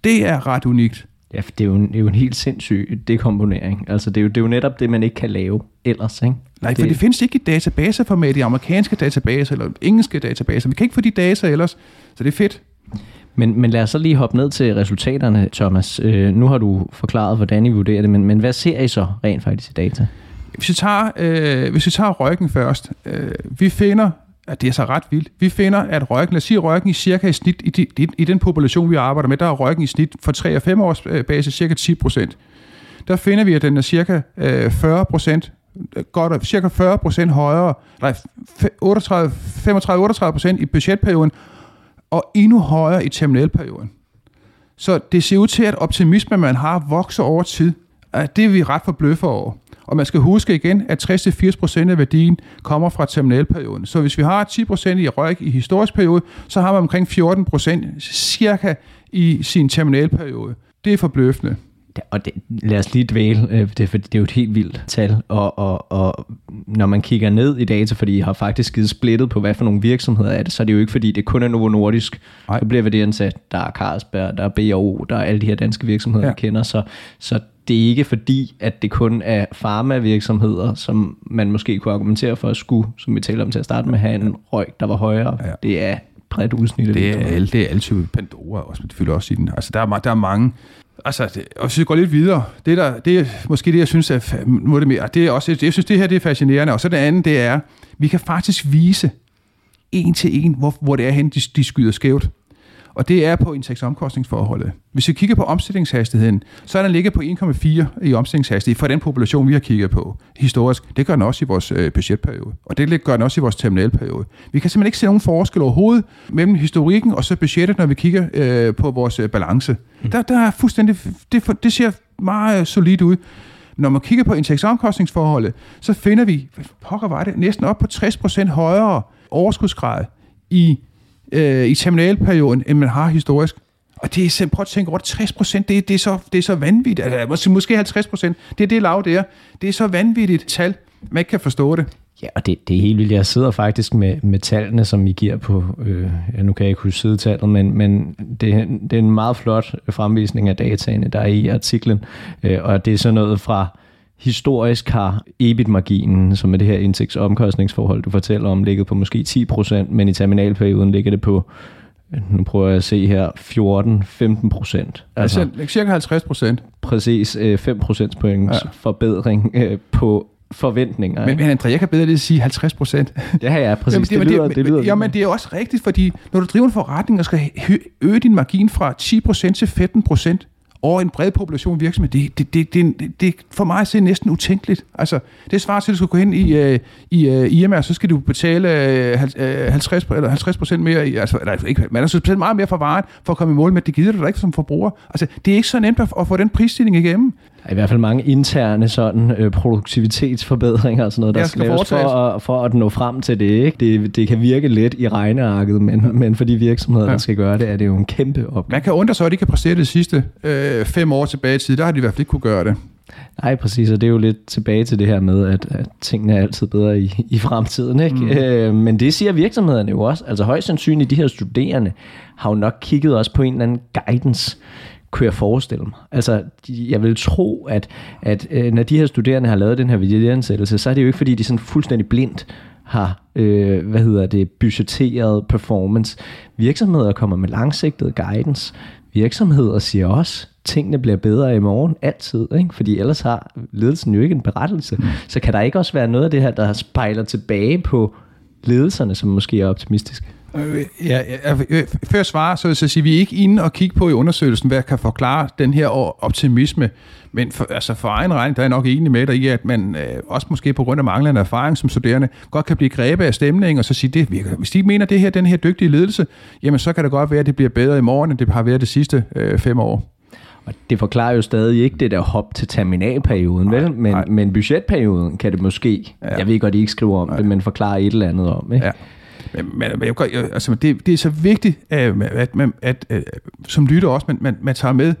Det er ret unikt. Ja, for det er jo en, det er jo en helt sindssyg dekomponering. Altså, det er, jo, det er jo netop det, man ikke kan lave ellers, ikke? Nej, for det, det findes ikke i databaseformat i amerikanske databaser eller engelske databaser. Vi kan ikke få de data ellers, så det er fedt. Men, men lad os så lige hoppe ned til resultaterne, Thomas. Øh, nu har du forklaret, hvordan I vurderer det, men, men hvad ser I så rent faktisk i data? Hvis vi tager, øh, hvis vi tager røggen først. Øh, vi finder at det er så ret vildt. Vi finder, at røggen, lad os sige, røggen i cirka i snit, i, de, i, den population, vi arbejder med, der er røggen i snit for 3 og 5 års basis cirka 10 procent. Der finder vi, at den er cirka øh, 40 procent, godt cirka 40 procent højere, nej, 35-38 procent i budgetperioden, og endnu højere i terminalperioden. Så det ser ud til, at optimismen, man har, vokser over tid. Det er vi ret forbløffer over. Og man skal huske igen, at 60-80% af værdien kommer fra terminalperioden. Så hvis vi har 10% i røg i historisk periode, så har man omkring 14% cirka i sin terminalperiode. Det er forbløffende. Og det, lad os lige dvæle, øh, det, for det er jo et helt vildt tal, og, og, og når man kigger ned i data, fordi I har faktisk givet splittet på, hvad for nogle virksomheder er det, så er det jo ikke fordi, det kun er Novo Nordisk, Nej. så bliver det ansat, der er Carlsberg, der er BAO, der er alle de her danske virksomheder, ja. vi kender, så, så det er ikke fordi, at det kun er farmavirksomheder, som man måske kunne argumentere for at skulle, som vi talte om til at starte med, have en røg, der var højere. Ja. Det er bredt udsnit. Det er, alle, det er altid Pandora også, det fylder også i den. Altså, der er, der er mange... Altså, det, og hvis vi går lidt videre, det, der, det er måske det, jeg synes er, må det mere, det er også, jeg synes, det her det er fascinerende. Og så det andet, det er, vi kan faktisk vise en til en, hvor, hvor det er hen, de, de skyder skævt og det er på indtægtsomkostningsforholdet. Hvis vi kigger på omsætningshastigheden, så er den ligget på 1,4 i omsætningshastighed for den population, vi har kigget på historisk. Det gør den også i vores øh, budgetperiode, og det gør den også i vores terminalperiode. Vi kan simpelthen ikke se nogen forskel overhovedet mellem historikken og så budgettet, når vi kigger øh, på vores øh, balance. Mm. Der, der er fuldstændig, det, det ser meget solidt ud. Når man kigger på indtægtsomkostningsforholdet, så finder vi, pokker var det, næsten op på 60% højere overskudsgrad i øh, i terminalperioden, end man har historisk. Og det er, prøv at tænke over 60 procent, det, det, er så, det er så vanvittigt. Altså, måske 50 procent, det er det lav der. Det er så vanvittigt tal, man ikke kan forstå det. Ja, og det, det er helt vildt. Jeg sidder faktisk med, med tallene, som I giver på, øh, ja, nu kan jeg ikke huske sidetallet, men, men det, det er en meget flot fremvisning af dataene, der er i artiklen. Øh, og det er sådan noget fra historisk har EBIT-marginen, som er det her indtægtsomkostningsforhold, du fortæller om, ligget på måske 10%, men i terminalperioden ligger det på nu prøver jeg at se her, 14-15 procent. Altså, cirka 50 procent. Præcis, 5 procents points ja. forbedring øh, på forventninger. Men, men André, jeg kan bedre lige sige 50 procent. Det har jeg, præcis. Jamen, det, det, lyder, det, det lyder jamen, det er også rigtigt, fordi når du driver en forretning og skal øge din margin fra 10 procent til 15 procent, over en bred population virksomhed, det, det, det, det, det for mig at se næsten utænkeligt. Altså, det svarer til, at du skal gå hen i, uh, i øh, uh, IMR, så skal du betale øh, uh, 50, eller 50 procent mere, i, altså, eller, ikke, man skal betale meget mere for varen, for at komme i mål med, det gider du da ikke som forbruger. Altså, det er ikke så nemt at, at få den prisstigning igennem. I hvert fald mange interne sådan, øh, produktivitetsforbedringer og sådan noget, der skal, skal laves for at, for at nå frem til det. Ikke? Det, det kan virke let i regnearket, men, men for de virksomheder, ja. der skal gøre det, er det jo en kæmpe opgave. Man kan undre sig, at de kan præstere det sidste øh, fem år tilbage i tid. Der har de i hvert fald ikke kunne gøre det. Nej, præcis, og det er jo lidt tilbage til det her med, at, at tingene er altid bedre i, i fremtiden. Ikke? Mm. Øh, men det siger virksomhederne jo også. Altså højst sandsynligt, de her studerende har jo nok kigget også på en eller anden guidance kunne jeg forestille mig. Altså, jeg vil tro, at, at øh, når de her studerende har lavet den her videoansættelse, så er det jo ikke, fordi de sådan fuldstændig blindt har, øh, hvad hedder det, budgetteret performance. Virksomheder kommer med langsigtet guidance. Virksomheder siger også, tingene bliver bedre i morgen, altid, ikke? fordi ellers har ledelsen jo ikke en berettelse. Mm. Så kan der ikke også være noget af det her, der spejler tilbage på ledelserne, som måske er optimistiske? Øh, ja, ja, før jeg svarer, så vil jeg sige, vi er ikke inde og kigge på i undersøgelsen, hvad kan forklare den her optimisme. Men for, altså for egen regning, der er jeg nok enig med dig i, at man øh, også måske på grund af manglende erfaring som studerende, godt kan blive grebet af stemningen, og så sige, det virker. Hvis de mener det her, den her dygtige ledelse, jamen så kan det godt være, at det bliver bedre i morgen, end det har været de sidste øh, fem år. Og det forklarer jo stadig ikke det der hop til terminalperioden, nej, vel? Men, nej. men budgetperioden kan det måske, ja. jeg ved godt, I ikke skriver om nej. det, men forklare et eller andet om. Ikke? Ja. Men, men jeg, jeg, altså, det, det er så vigtigt, øh, at, at, at, at, at som lytter også, man, man, man tager med,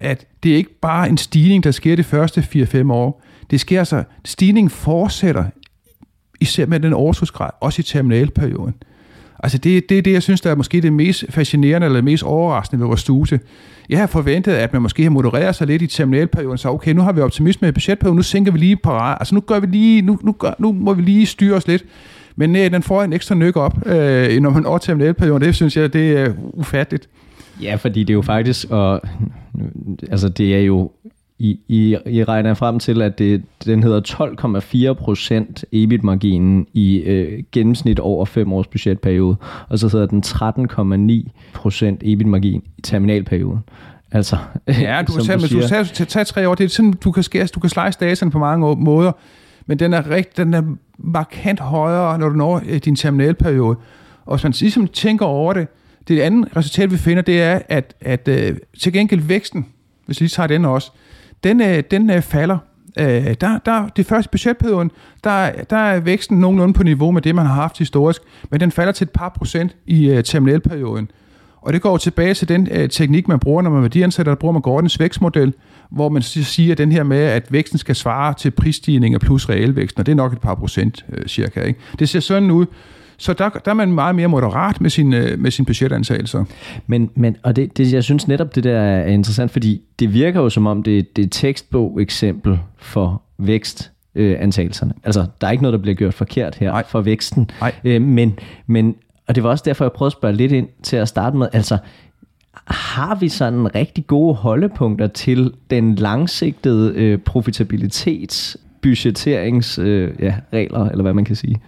at det er ikke bare en stigning, der sker de første 4-5 år. Det sker altså, stigningen fortsætter, især med den overskudsgrad, også i terminalperioden. Altså det, det er det, jeg synes, der er måske det mest fascinerende eller det mest overraskende ved vores studie. Jeg har forventet, at man måske har modereret sig lidt i terminalperioden, så okay, nu har vi optimisme i budgetperioden, nu sænker vi lige parat, altså nu gør vi lige, nu, nu, gør, nu må vi lige styre os lidt. Men nej, den får en ekstra nyk op, øh, når man overtager terminalperioden. Det synes jeg, det er ufatteligt. Ja, fordi det er jo faktisk, og, altså det er jo i, I, I regner frem til, at det, den hedder 12,4 procent EBIT-marginen i øh, gennemsnit over 5 års budgetperiode, og så hedder den 13,9 procent EBIT-margin i terminalperioden. Altså, ja, du (laughs) kan, tage, du, siger, du tage, tage tre år. Det er sådan, du kan, skære, du kan slice dataen på mange måder, men den er, rigt, den er markant højere, når du når øh, din terminalperiode. Og hvis man ligesom tænker over det, det andet resultat, vi finder, det er, at, at uh, til gengæld væksten, hvis vi lige tager den også, den, uh, den uh, falder. Uh, der, der, det første budgetperioden, der, der er væksten nogenlunde på niveau med det, man har haft historisk, men den falder til et par procent i uh, terminalperioden. Og det går tilbage til den uh, teknik, man bruger, når man værdiansætter, der bruger man Gordons vækstmodel, hvor man siger den her med, at væksten skal svare til prisstigninger plus realvæksten, og det er nok et par procent øh, cirka. Ikke? Det ser sådan ud. Så der, der er man meget mere moderat med sin, øh, med sin budgetantagelser. Men, men og det, det, jeg synes netop, det der er interessant, fordi det virker jo som om, det, det er et tekstbog eksempel for vækst øh, antagelserne. Altså, der er ikke noget, der bliver gjort forkert her Nej. for væksten. Nej. Øh, men, men, og det var også derfor, jeg prøvede at spørge lidt ind til at starte med. Altså, har vi sådan rigtig gode holdepunkter til den langsigtede øh, profitabilitets budgetteringsregler, øh, ja, regler, eller hvad man kan sige?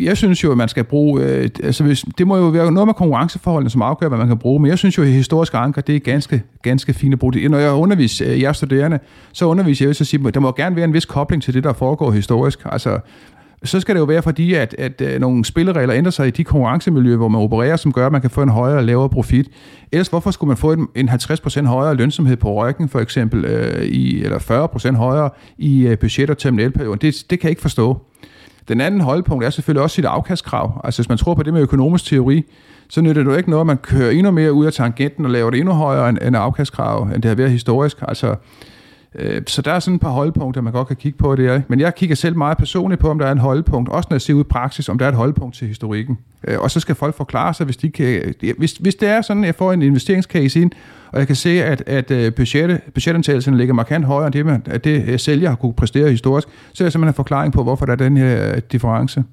Jeg synes jo, at man skal bruge, øh, altså hvis, det må jo være noget med konkurrenceforholdene, som afgør, hvad man kan bruge, men jeg synes jo, at historiske anker, det er ganske, ganske fine at bruge. Når jeg underviser øh, studerende, så underviser jeg jo så at sige, at der må gerne være en vis kobling til det, der foregår historisk. Altså, så skal det jo være fordi, at, at, øh, nogle spilleregler ændrer sig i de konkurrencemiljøer, hvor man opererer, som gør, at man kan få en højere og lavere profit. Ellers hvorfor skulle man få en, en 50% højere lønsomhed på ryggen, for eksempel, øh, i, eller 40% højere i øh, budget- og terminalperioden? Det, det kan jeg ikke forstå. Den anden holdpunkt er selvfølgelig også sit afkastkrav. Altså hvis man tror på det med økonomisk teori, så nytter det jo ikke noget, at man kører endnu mere ud af tangenten og laver det endnu højere end, end afkastkrav, end det har været historisk. Altså så der er sådan et par holdepunkter, man godt kan kigge på det. Men jeg kigger selv meget personligt på, om der er en holdepunkt, også når jeg ser ud i praksis, om der er et holdepunkt til historikken. Øh, og så skal folk forklare sig, hvis, de kan, hvis, hvis det er sådan, at jeg får en investeringscase ind, og jeg kan se, at, at øh, budget, budgetantagelserne ligger markant højere end det, man, at det sælger har kunne præstere historisk, så er jeg simpelthen en forklaring på, hvorfor der er den her difference.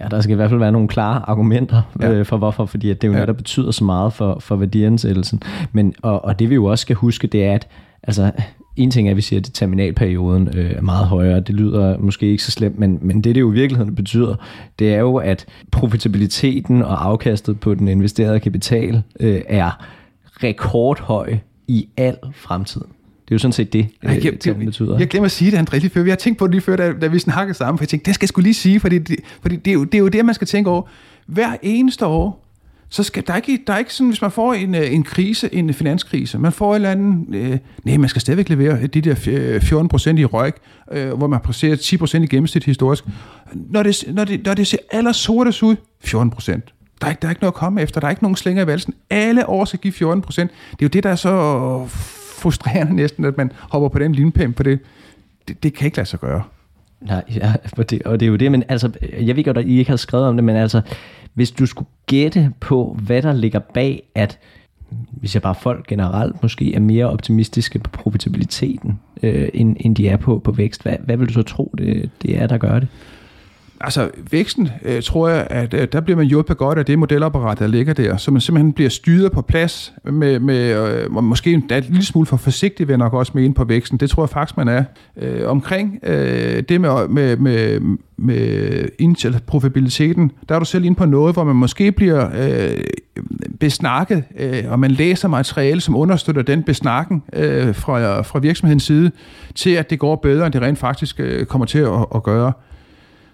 Ja, der skal i hvert fald være nogle klare argumenter ja. øh, for hvorfor, fordi at det jo ja. netop betyder så meget for, for værdiansættelsen. Men, og, og det vi jo også skal huske, det er, at altså, en ting er, at vi siger, at terminalperioden øh, er meget højere. Det lyder måske ikke så slemt, men, men det, det jo i virkeligheden betyder, det er jo, at profitabiliteten og afkastet på den investerede kapital øh, er rekordhøj i al fremtid. Det er jo sådan set det, jeg, jeg, det betyder. Jeg glemmer at sige det, André, lige før. Vi har tænkt på det lige før, da, da vi snakkede sammen, for jeg tænkte, det skal jeg skulle lige sige, fordi, det, fordi det, er jo, det er jo det, man skal tænke over. Hver eneste år, så skal der ikke, der er ikke sådan, hvis man får en, øh, en krise, en finanskrise, man får en eller anden, øh, nej, man skal stadigvæk levere de der 14 øh, procent i røg, øh, hvor man præsterer 10 procent i gennemsnit historisk. Når det, når det, når det ser aller sortest ud, 14 procent. Der er, ikke, der er ikke noget at komme efter, der er ikke nogen slinger i valsen. Alle år skal give 14 procent. Det er jo det, der er så frustrerende næsten, at man hopper på den linpæm, på det, det, det kan ikke lade sig gøre. Nej, ja, (laughs) og det, og det er jo det, men altså, jeg ved godt, at I ikke har skrevet om det, men altså, hvis du skulle gætte på, hvad der ligger bag, at hvis jeg bare folk generelt måske er mere optimistiske på profitabiliteten, øh, end, end de er på, på vækst, hvad, hvad vil du så tro, det, det er, der gør det? Altså, væksten, øh, tror jeg, at øh, der bliver man hjulpet godt af det modelapparat, der ligger der, så man simpelthen bliver styret på plads, med, med øh, måske en, en lille smule for forsigtig, vil jeg nok også mene på væksten. Det tror jeg faktisk, man er. Øh, omkring øh, det med, med, med, med intel profitabiliteten, der er du selv inde på noget, hvor man måske bliver øh, besnakket, øh, og man læser materiale, som understøtter den besnakken øh, fra, fra virksomhedens side, til at det går bedre, end det rent faktisk øh, kommer til at, at gøre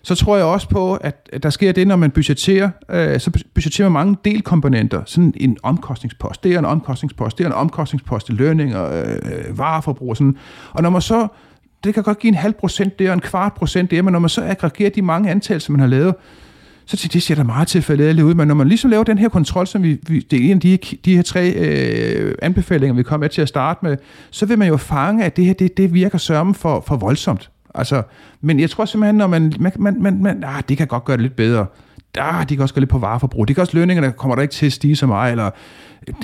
så tror jeg også på, at der sker det, når man budgeterer, øh, så budgeterer man mange delkomponenter. Sådan en omkostningspost, det er en omkostningspost, det er en omkostningspost til lønning og øh, øh, vareforbrug og sådan. Og når man så, det kan godt give en halv procent det og en kvart procent det, men når man så aggregerer de mange antagelser, man har lavet, så til det ser der meget tilfældet ud, men når man ligesom laver den her kontrol, som vi, vi det er en af de, de her tre øh, anbefalinger, vi kommer med til at starte med, så vil man jo fange, at det her, det, det virker sørme for, for voldsomt. Altså, men jeg tror simpelthen, når man, man, man, man, man ah, det kan godt gøre det lidt bedre. Ah, de kan også gå lidt på vareforbrug. Det kan også lønningerne, kommer der ikke til at stige så meget, eller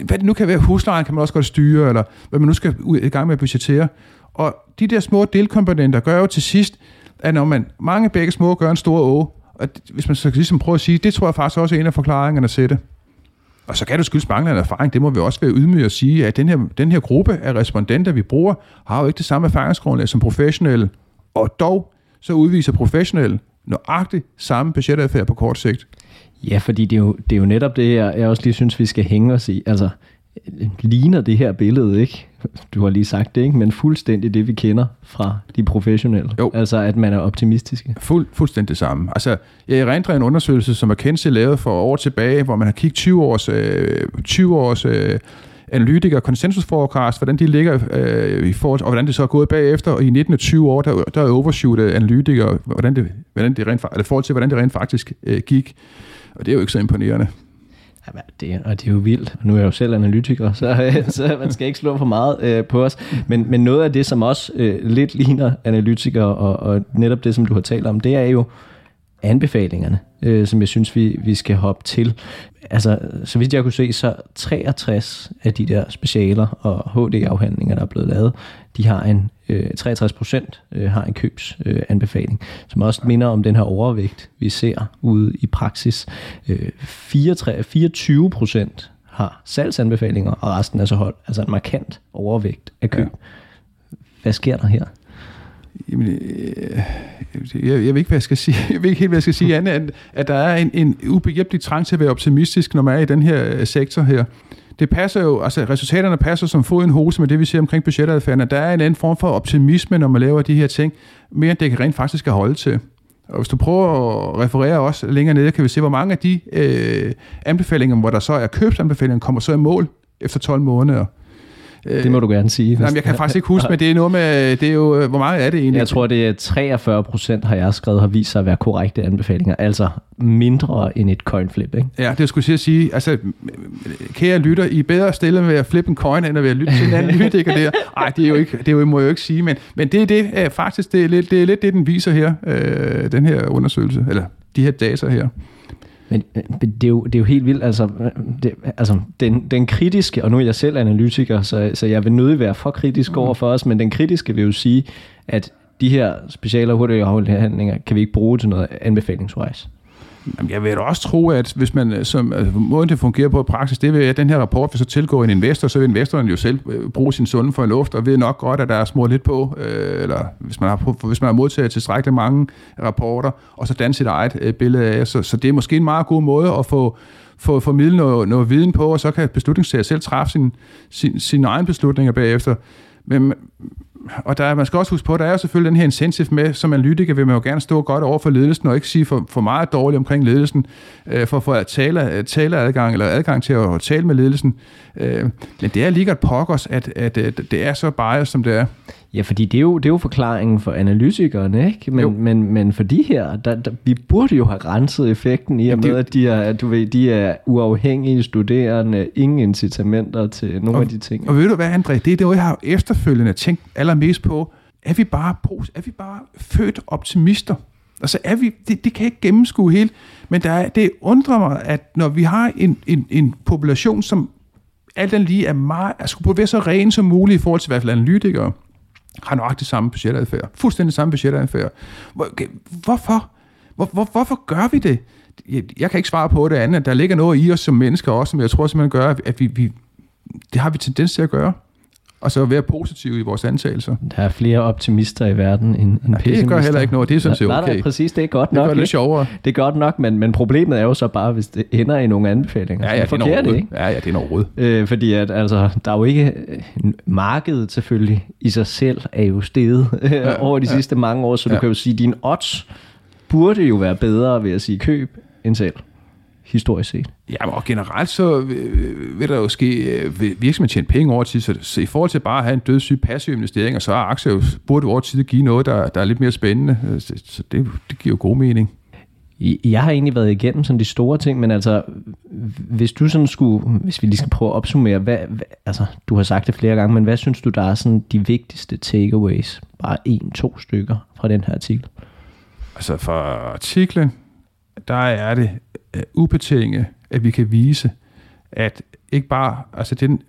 hvad det nu kan være, huslejen kan man også godt styre, eller hvad man nu skal ud i gang med at budgettere. Og de der små delkomponenter gør jo til sidst, at når man mange begge små gør en stor å, og hvis man så ligesom prøver at sige, det tror jeg faktisk også er en af forklaringerne til det. Og så kan du skyldes manglende erfaring. Det må vi også være ydmyge at sige, at den her, den her gruppe af respondenter, vi bruger, har jo ikke det samme erfaringsgrundlag som professionelle og dog så udviser professionelle nøjagtigt samme budgetadfærd på kort sigt. Ja, fordi det er jo, det er jo netop det, jeg, jeg også lige synes, vi skal hænge os i. Altså, ligner det her billede, ikke? Du har lige sagt det, ikke? Men fuldstændig det, vi kender fra de professionelle. Jo. Altså, at man er optimistisk. Fuld, fuldstændig det samme. Altså, jeg erindrer en undersøgelse, som McKinsey lavede for år tilbage, hvor man har kigget 20 års, øh, 20 års øh, analytikere konsensusforecast, hvordan de ligger øh, i forhold, og hvordan det så er gået bagefter, og i 1920 år, der, der er overshootet øh, analytikere, hvordan det, hvordan det rent, eller forhold til, hvordan det rent faktisk øh, gik. Og det er jo ikke så imponerende. Jamen, det, og det er jo vildt. Nu er jeg jo selv analytiker, så, øh, (laughs) så man skal ikke slå for meget øh, på os. Men, men noget af det, som også øh, lidt ligner analytikere, og, og netop det, som du har talt om, det er jo anbefalingerne, øh, som jeg synes, vi, vi skal hoppe til altså, så vidt jeg kunne se, så 63 af de der specialer og HD-afhandlinger, der er blevet lavet, de har en, øh, 63 procent øh, har en købsanbefaling, øh, som også minder om den her overvægt, vi ser ude i praksis. Øh, 34, 24 procent har salgsanbefalinger, og resten er så hold, altså en markant overvægt af køb. Ja. Hvad sker der her? Jamen, øh, jeg, jeg ved ikke, hvad jeg skal sige. (laughs) Jeg ved ikke helt, hvad jeg skal sige andet, end at der er en, en ubehjælpelig trang til at være optimistisk, når man er i den her øh, sektor her. Det passer jo, altså resultaterne passer som fod en hose med det, vi ser omkring budgetadfærden. Der er en anden form for optimisme, når man laver de her ting, mere end det kan rent faktisk holde til. Og hvis du prøver at referere også længere nede, kan vi se, hvor mange af de øh, anbefalinger, hvor der så er købsanbefalinger, kommer så i mål efter 12 måneder. Det må du gerne sige. Jamen, jeg kan (laughs) faktisk ikke huske, men det er noget med, det er jo, øh, hvor meget er det egentlig? Jeg tror, det er 43 procent, har jeg skrevet, har vist sig at være korrekte anbefalinger. Altså mindre end et coinflip, ikke? Ja, det skulle jeg sige. Altså, kære lytter, I er bedre stille med at flippe en coin, end at være lytte til en anden (laughs) lytiker der. Ej, det er jo ikke, det er jo, må jeg jo ikke sige, men, men det er det, øh, faktisk, det er, lidt, det er lidt det, den viser her, øh, den her undersøgelse, eller de her data her. Men det er jo, det er jo helt vildt, altså, det, altså den, den kritiske, og nu er jeg selv analytiker, så, så jeg vil nødig være for kritisk mm. over for os, men den kritiske vil jo sige, at de her speciale og hurtige afhandlinger kan vi ikke bruge til noget anbefalingswise. Jamen, jeg vil da også tro, at hvis man, øh, som, altså, måden det fungerer på i praksis, det vil, at den her rapport vil så tilgå en investor, så vil investoren jo selv øh, bruge sin sunde for en luft, og ved nok godt, at der er små lidt på, øh, eller hvis man, har, hvis man har modtaget tilstrækkeligt mange rapporter, og så danne sit eget øh, billede af. Så, så det er måske en meget god måde at få, få formidlet noget, noget viden på, og så kan beslutningstager selv træffe sin, sin, sin egen beslutninger bagefter. Men, og der, man skal også huske på, at der er jo selvfølgelig den her incentive med, som analytiker vil man jo gerne stå godt over for ledelsen, og ikke sige for, for meget dårligt omkring ledelsen, øh, for at få tale, øh, tale adgang, eller adgang til at tale med ledelsen. Øh, men det er lige godt pokkers, at, at, at det er så bare, som det er. Ja, fordi det er jo, det er jo forklaringen for analytikerne, ikke? Men, men, men for de her, der, der, vi burde jo have renset effekten i og med, at de er, du ved, de er uafhængige studerende, ingen incitamenter til nogle og, af de ting. Og ved du hvad, André, det er det, jeg har efterfølgende tænkt allermest på. Er vi bare, er vi bare født optimister? Altså er vi, det, det kan ikke gennemskue helt, men der er, det undrer mig, at når vi har en, en, en population, som alt den lige er meget, skulle være så ren som muligt i forhold til i hvert fald analytikere, har nøjagtigt samme budgetadfærd. Fuldstændig samme budgetadfærd. Hvor, hvorfor? Hvor, hvor, hvorfor gør vi det? Jeg, jeg kan ikke svare på det andet, der ligger noget i os som mennesker også, som jeg tror simpelthen gør, at vi, vi det har vi tendens til at gøre. Og så være positive i vores antagelser. Der er flere optimister i verden end, end ja, Det gør heller ikke noget, det er sådan set okay. Nej, præcis, det er godt det nok. Det er lidt sjovere. Det er godt nok, men, men problemet er jo så bare, hvis det ender i nogle anbefalinger. Ja, ja, det er forkert, ikke? Ja, ja, det er noget øh, Fordi at, altså, der er jo ikke... Markedet selvfølgelig i sig selv er jo steget (laughs) ja, over de ja. sidste mange år, så ja. du kan jo sige, at dine odds burde jo være bedre ved at sige køb end selv historisk set. Ja, og generelt så vil, vil der jo ske, øh, vil virksomheden tjene penge over tid, så, så i forhold til bare at have en dødssyg passiv investering, så er aktier jo, burde over tid give noget, der, der er lidt mere spændende, øh, så, så det, det giver jo god mening. Jeg har egentlig været igennem sådan de store ting, men altså, hvis du sådan skulle, hvis vi lige skal prøve at opsummere, hvad, hvad, altså, du har sagt det flere gange, men hvad synes du, der er sådan de vigtigste takeaways? Bare en, to stykker fra den her artikel. Altså for artiklen, der er det Øh, uh, ubetinget, at vi kan vise, at ikke bare, altså den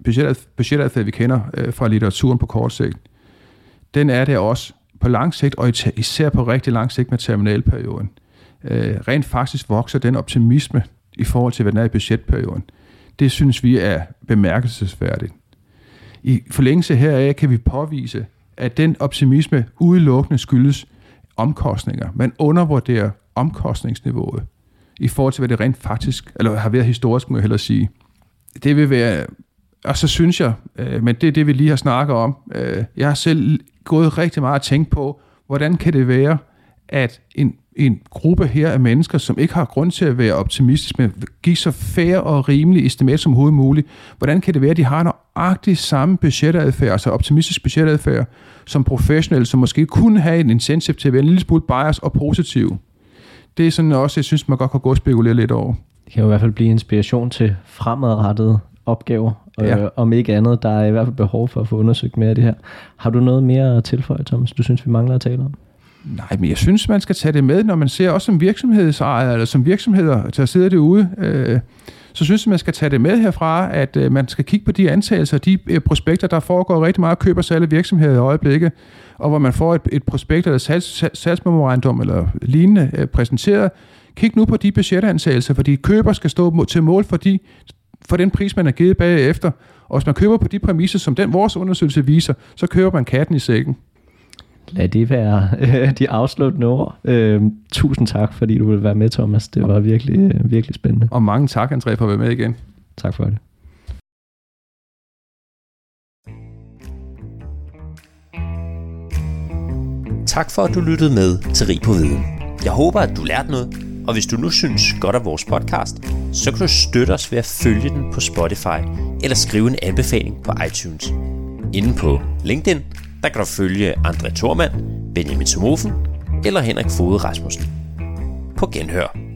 budgetadfærd, vi kender øh, fra litteraturen på kort sigt, den er det også på lang sigt, og især på rigtig lang sigt med terminalperioden. Øh, rent faktisk vokser den optimisme i forhold til, hvad den er i budgetperioden. Det synes vi er bemærkelsesværdigt. I forlængelse heraf kan vi påvise, at den optimisme udelukkende skyldes omkostninger. Man undervurderer omkostningsniveauet i forhold til, hvad det rent faktisk, eller har været historisk, må jeg hellere sige. Det vil være, og så synes jeg, øh, men det er det, vi lige har snakket om, øh, jeg har selv gået rigtig meget og tænkt på, hvordan kan det være, at en, en gruppe her af mennesker, som ikke har grund til at være optimistisk, men give så fair og rimelige estimat som overhovedet muligt, hvordan kan det være, at de har nøjagtigt samme budgetadfærd, altså optimistisk budgetadfærd, som professionelle, som måske kunne have en incentive til at være en lille smule bias og positiv det er sådan også, jeg synes, man godt kan gå og spekulere lidt over. Det kan jo i hvert fald blive inspiration til fremadrettede opgaver. Ja. Øh, om ikke andet, der er i hvert fald behov for at få undersøgt mere af det her. Har du noget mere at tilføje, Thomas, du synes, vi mangler at tale om? Nej, men jeg synes, man skal tage det med, når man ser også som virksomhedsejer, eller som virksomheder, der sidder derude. Øh, så synes jeg, man skal tage det med herfra, at øh, man skal kigge på de antagelser, de øh, prospekter, der foregår rigtig meget køber og salg af virksomheder i øjeblikket, og hvor man får et, et prospekt eller salgs, salgsmemorandum eller lignende øh, præsenteret. Kig nu på de budgetantagelser, fordi køber skal stå til mål for, de, for den pris, man er givet bagefter. Og hvis man køber på de præmisser, som den vores undersøgelse viser, så køber man katten i sækken. Lad det være øh, de afsluttende ord. Øh, tusind tak, fordi du ville være med, Thomas. Det var virkelig, øh, virkelig spændende. Og mange tak, André, for at være med igen. Tak for det. Tak for, at du lyttede med til Rig på Viden. Jeg håber, at du lærte noget, og hvis du nu synes godt af vores podcast, så kan du støtte os ved at følge den på Spotify eller skrive en anbefaling på iTunes. Inde på LinkedIn, der kan du følge André Thormand, Benjamin Somofen eller Henrik Fode Rasmussen. På genhør.